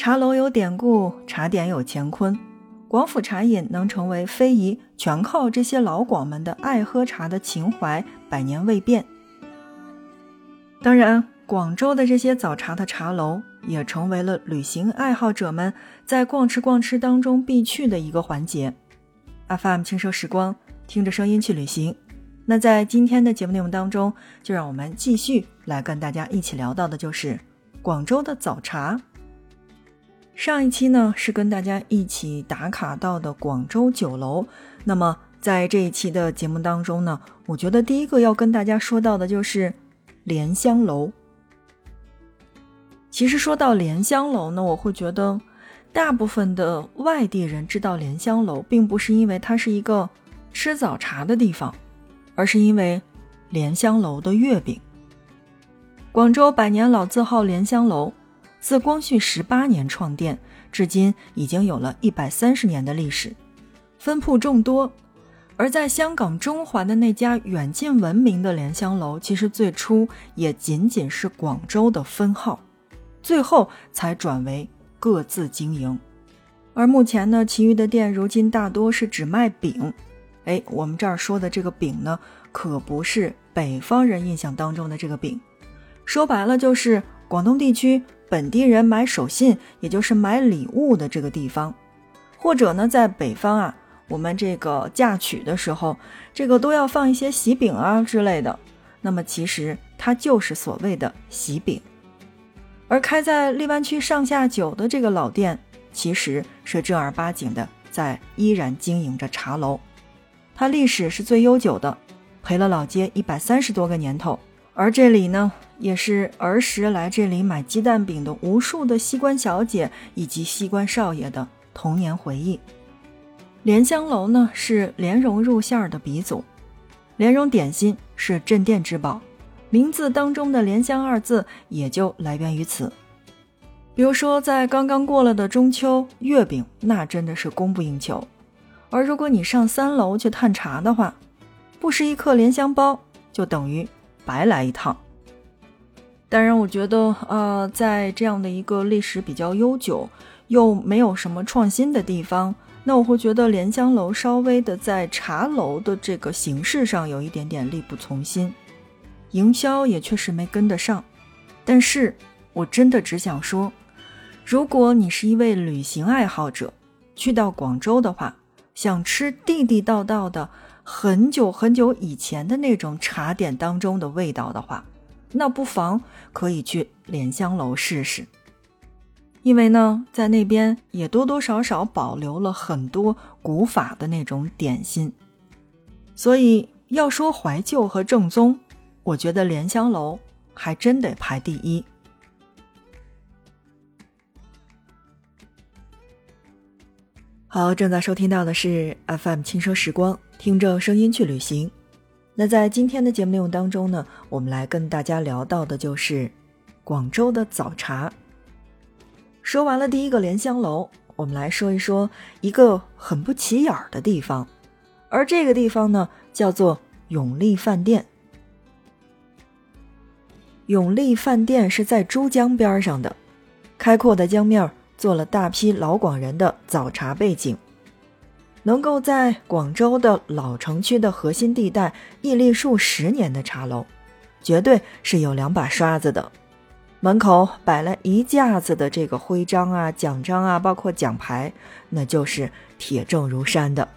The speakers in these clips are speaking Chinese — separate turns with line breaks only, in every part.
茶楼有典故，茶点有乾坤，广府茶饮能成为非遗，全靠这些老广们的爱喝茶的情怀，百年未变。当然，广州的这些早茶的茶楼也成为了旅行爱好者们在逛吃逛吃当中必去的一个环节。FM 轻奢时光，听着声音去旅行。那在今天的节目内容当中，就让我们继续来跟大家一起聊到的就是广州的早茶。上一期呢是跟大家一起打卡到的广州酒楼，那么在这一期的节目当中呢，我觉得第一个要跟大家说到的就是莲香楼。其实说到莲香楼呢，我会觉得大部分的外地人知道莲香楼，并不是因为它是一个吃早茶的地方，而是因为莲香楼的月饼。广州百年老字号莲香楼。自光绪十八年创店，至今已经有了一百三十年的历史，分铺众多。而在香港中环的那家远近闻名的莲香楼，其实最初也仅仅是广州的分号，最后才转为各自经营。而目前呢，其余的店如今大多是只卖饼。哎，我们这儿说的这个饼呢，可不是北方人印象当中的这个饼，说白了就是广东地区。本地人买手信，也就是买礼物的这个地方，或者呢，在北方啊，我们这个嫁娶的时候，这个都要放一些喜饼啊之类的。那么其实它就是所谓的喜饼。而开在荔湾区上下九的这个老店，其实是正儿八经的在依然经营着茶楼，它历史是最悠久的，陪了老街一百三十多个年头。而这里呢，也是儿时来这里买鸡蛋饼的无数的西关小姐以及西关少爷的童年回忆。莲香楼呢是莲蓉入馅儿的鼻祖，莲蓉点心是镇店之宝，名字当中的“莲香”二字也就来源于此。比如说，在刚刚过了的中秋，月饼那真的是供不应求。而如果你上三楼去探茶的话，不食一颗莲香包，就等于。白来一趟。当然，我觉得，呃，在这样的一个历史比较悠久又没有什么创新的地方，那我会觉得莲香楼稍微的在茶楼的这个形式上有一点点力不从心，营销也确实没跟得上。但是我真的只想说，如果你是一位旅行爱好者，去到广州的话，想吃地地道道的。很久很久以前的那种茶点当中的味道的话，那不妨可以去莲香楼试试，因为呢，在那边也多多少少保留了很多古法的那种点心，所以要说怀旧和正宗，我觉得莲香楼还真得排第一。好，正在收听到的是 FM 轻奢时光。听着声音去旅行。那在今天的节目内容当中呢，我们来跟大家聊到的就是广州的早茶。说完了第一个莲香楼，我们来说一说一个很不起眼儿的地方，而这个地方呢叫做永利饭店。永利饭店是在珠江边上的，开阔的江面做了大批老广人的早茶背景。能够在广州的老城区的核心地带屹立数十年的茶楼，绝对是有两把刷子的。门口摆了一架子的这个徽章啊、奖章啊，包括奖牌，那就是铁证如山的。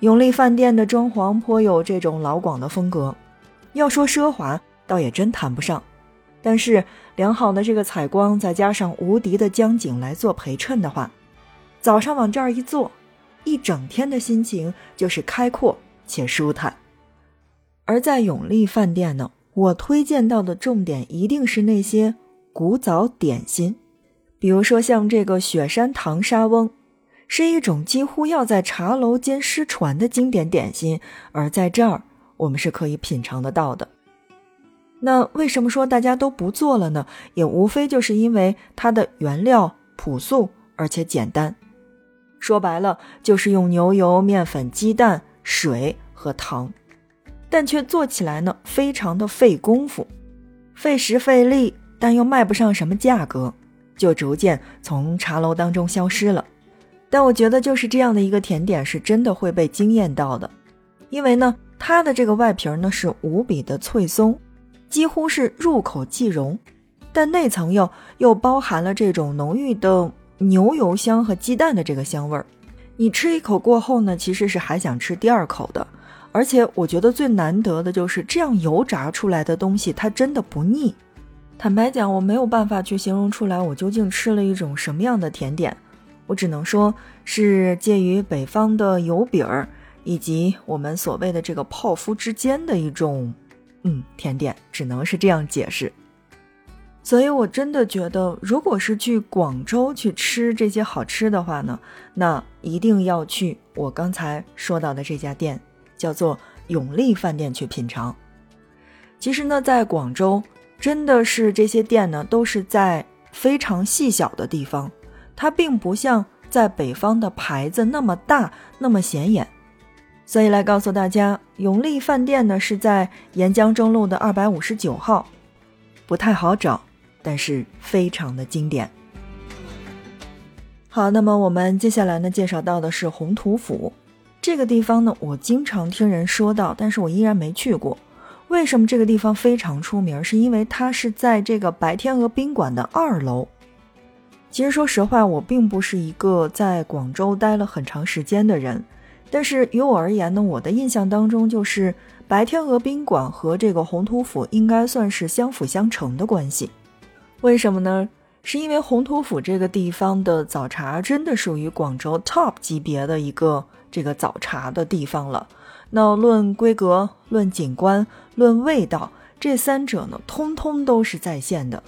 永利饭店的装潢颇有这种老广的风格，要说奢华，倒也真谈不上。但是良好的这个采光，再加上无敌的江景来做陪衬的话，早上往这儿一坐。一整天的心情就是开阔且舒坦，而在永利饭店呢，我推荐到的重点一定是那些古早点心，比如说像这个雪山糖沙翁，是一种几乎要在茶楼间失传的经典点心，而在这儿我们是可以品尝得到的。那为什么说大家都不做了呢？也无非就是因为它的原料朴素而且简单。说白了，就是用牛油、面粉、鸡蛋、水和糖，但却做起来呢，非常的费功夫，费时费力，但又卖不上什么价格。就逐渐从茶楼当中消失了。但我觉得就是这样的一个甜点是真的会被惊艳到的，因为呢，它的这个外皮呢是无比的脆松，几乎是入口即溶，但内层又又包含了这种浓郁的牛油香和鸡蛋的这个香味儿。你吃一口过后呢，其实是还想吃第二口的。而且我觉得最难得的就是这样油炸出来的东西，它真的不腻。坦白讲，我没有办法去形容出来我究竟吃了一种什么样的甜点，我只能说是介于北方的油饼儿以及我们所谓的这个泡芙之间的一种，嗯，甜点，只能是这样解释。所以，我真的觉得，如果是去广州去吃这些好吃的话呢，那一定要去我刚才说到的这家店。叫做永利饭店去品尝。其实呢，在广州，真的是这些店呢都是在非常细小的地方，它并不像在北方的牌子那么大、那么显眼。所以来告诉大家，永利饭店呢是在沿江中路的二百五十九号，不太好找，但是非常的经典。好，那么我们接下来呢介绍到的是宏图府。这个地方呢，我经常听人说到，但是我依然没去过。为什么这个地方非常出名？是因为它是在这个白天鹅宾馆的二楼。其实说实话，我并不是一个在广州待了很长时间的人，但是于我而言呢，我的印象当中就是白天鹅宾馆和这个宏图府应该算是相辅相成的关系。为什么呢？是因为宏图府这个地方的早茶真的属于广州 top 级别的一个。这个早茶的地方了，那论规格、论景观、论味道，这三者呢，通通都是在线的。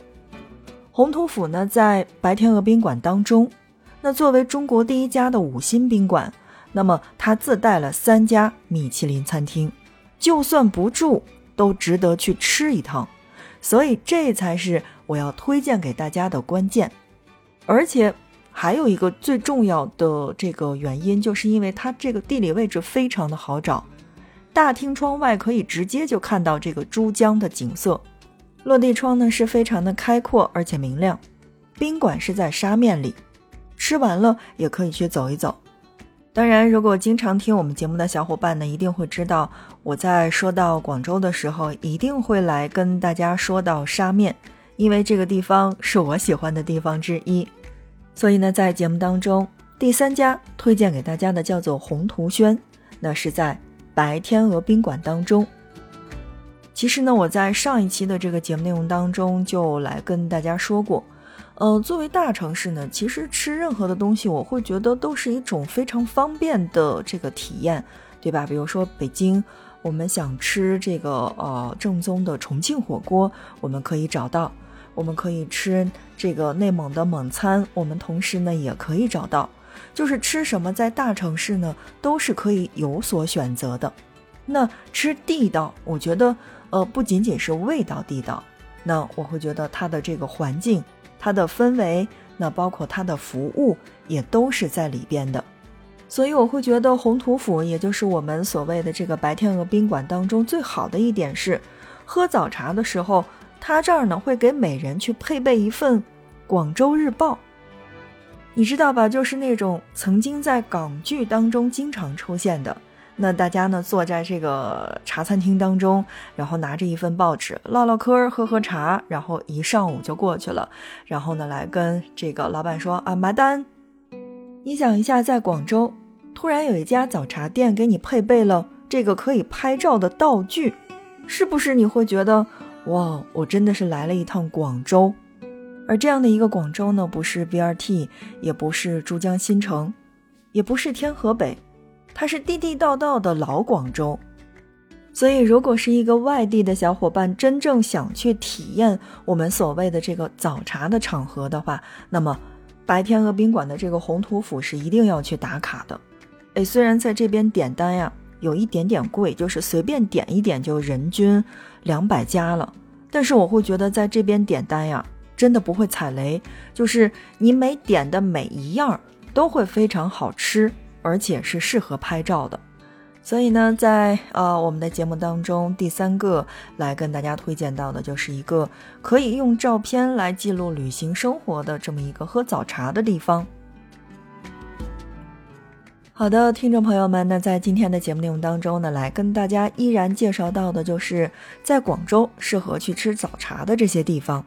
宏图府呢，在白天鹅宾馆当中，那作为中国第一家的五星宾馆，那么它自带了三家米其林餐厅，就算不住都值得去吃一趟，所以这才是我要推荐给大家的关键，而且。还有一个最重要的这个原因，就是因为它这个地理位置非常的好找，大厅窗外可以直接就看到这个珠江的景色，落地窗呢是非常的开阔而且明亮。宾馆是在沙面里，吃完了也可以去走一走。当然，如果经常听我们节目的小伙伴呢，一定会知道我在说到广州的时候，一定会来跟大家说到沙面，因为这个地方是我喜欢的地方之一。所以呢，在节目当中，第三家推荐给大家的叫做宏图轩，那是在白天鹅宾馆当中。其实呢，我在上一期的这个节目内容当中就来跟大家说过，呃，作为大城市呢，其实吃任何的东西，我会觉得都是一种非常方便的这个体验，对吧？比如说北京，我们想吃这个呃正宗的重庆火锅，我们可以找到。我们可以吃这个内蒙的蒙餐，我们同时呢也可以找到，就是吃什么在大城市呢都是可以有所选择的。那吃地道，我觉得呃不仅仅是味道地道，那我会觉得它的这个环境、它的氛围，那包括它的服务也都是在里边的。所以我会觉得宏图府，也就是我们所谓的这个白天鹅宾馆当中最好的一点是，喝早茶的时候。他这儿呢会给每人去配备一份《广州日报》，你知道吧？就是那种曾经在港剧当中经常出现的。那大家呢坐在这个茶餐厅当中，然后拿着一份报纸唠唠嗑、喝喝茶，然后一上午就过去了。然后呢来跟这个老板说啊买单。你想一下，在广州突然有一家早茶店给你配备了这个可以拍照的道具，是不是你会觉得？哇，我真的是来了一趟广州，而这样的一个广州呢，不是 BRT，也不是珠江新城，也不是天河北，它是地地道道的老广州。所以，如果是一个外地的小伙伴真正想去体验我们所谓的这个早茶的场合的话，那么白天鹅宾馆的这个宏图府是一定要去打卡的。哎，虽然在这边点单呀。有一点点贵，就是随便点一点就人均两百加了。但是我会觉得在这边点单呀，真的不会踩雷，就是你每点的每一样都会非常好吃，而且是适合拍照的。所以呢，在呃我们的节目当中，第三个来跟大家推荐到的就是一个可以用照片来记录旅行生活的这么一个喝早茶的地方。好的，听众朋友们，那在今天的节目内容当中呢，来跟大家依然介绍到的就是在广州适合去吃早茶的这些地方。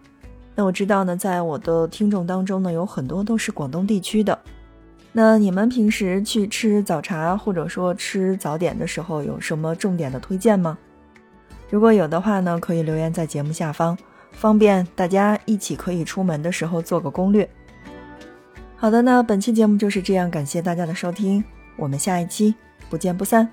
那我知道呢，在我的听众当中呢，有很多都是广东地区的。那你们平时去吃早茶或者说吃早点的时候，有什么重点的推荐吗？如果有的话呢，可以留言在节目下方，方便大家一起可以出门的时候做个攻略。好的，那本期节目就是这样，感谢大家的收听，我们下一期不见不散。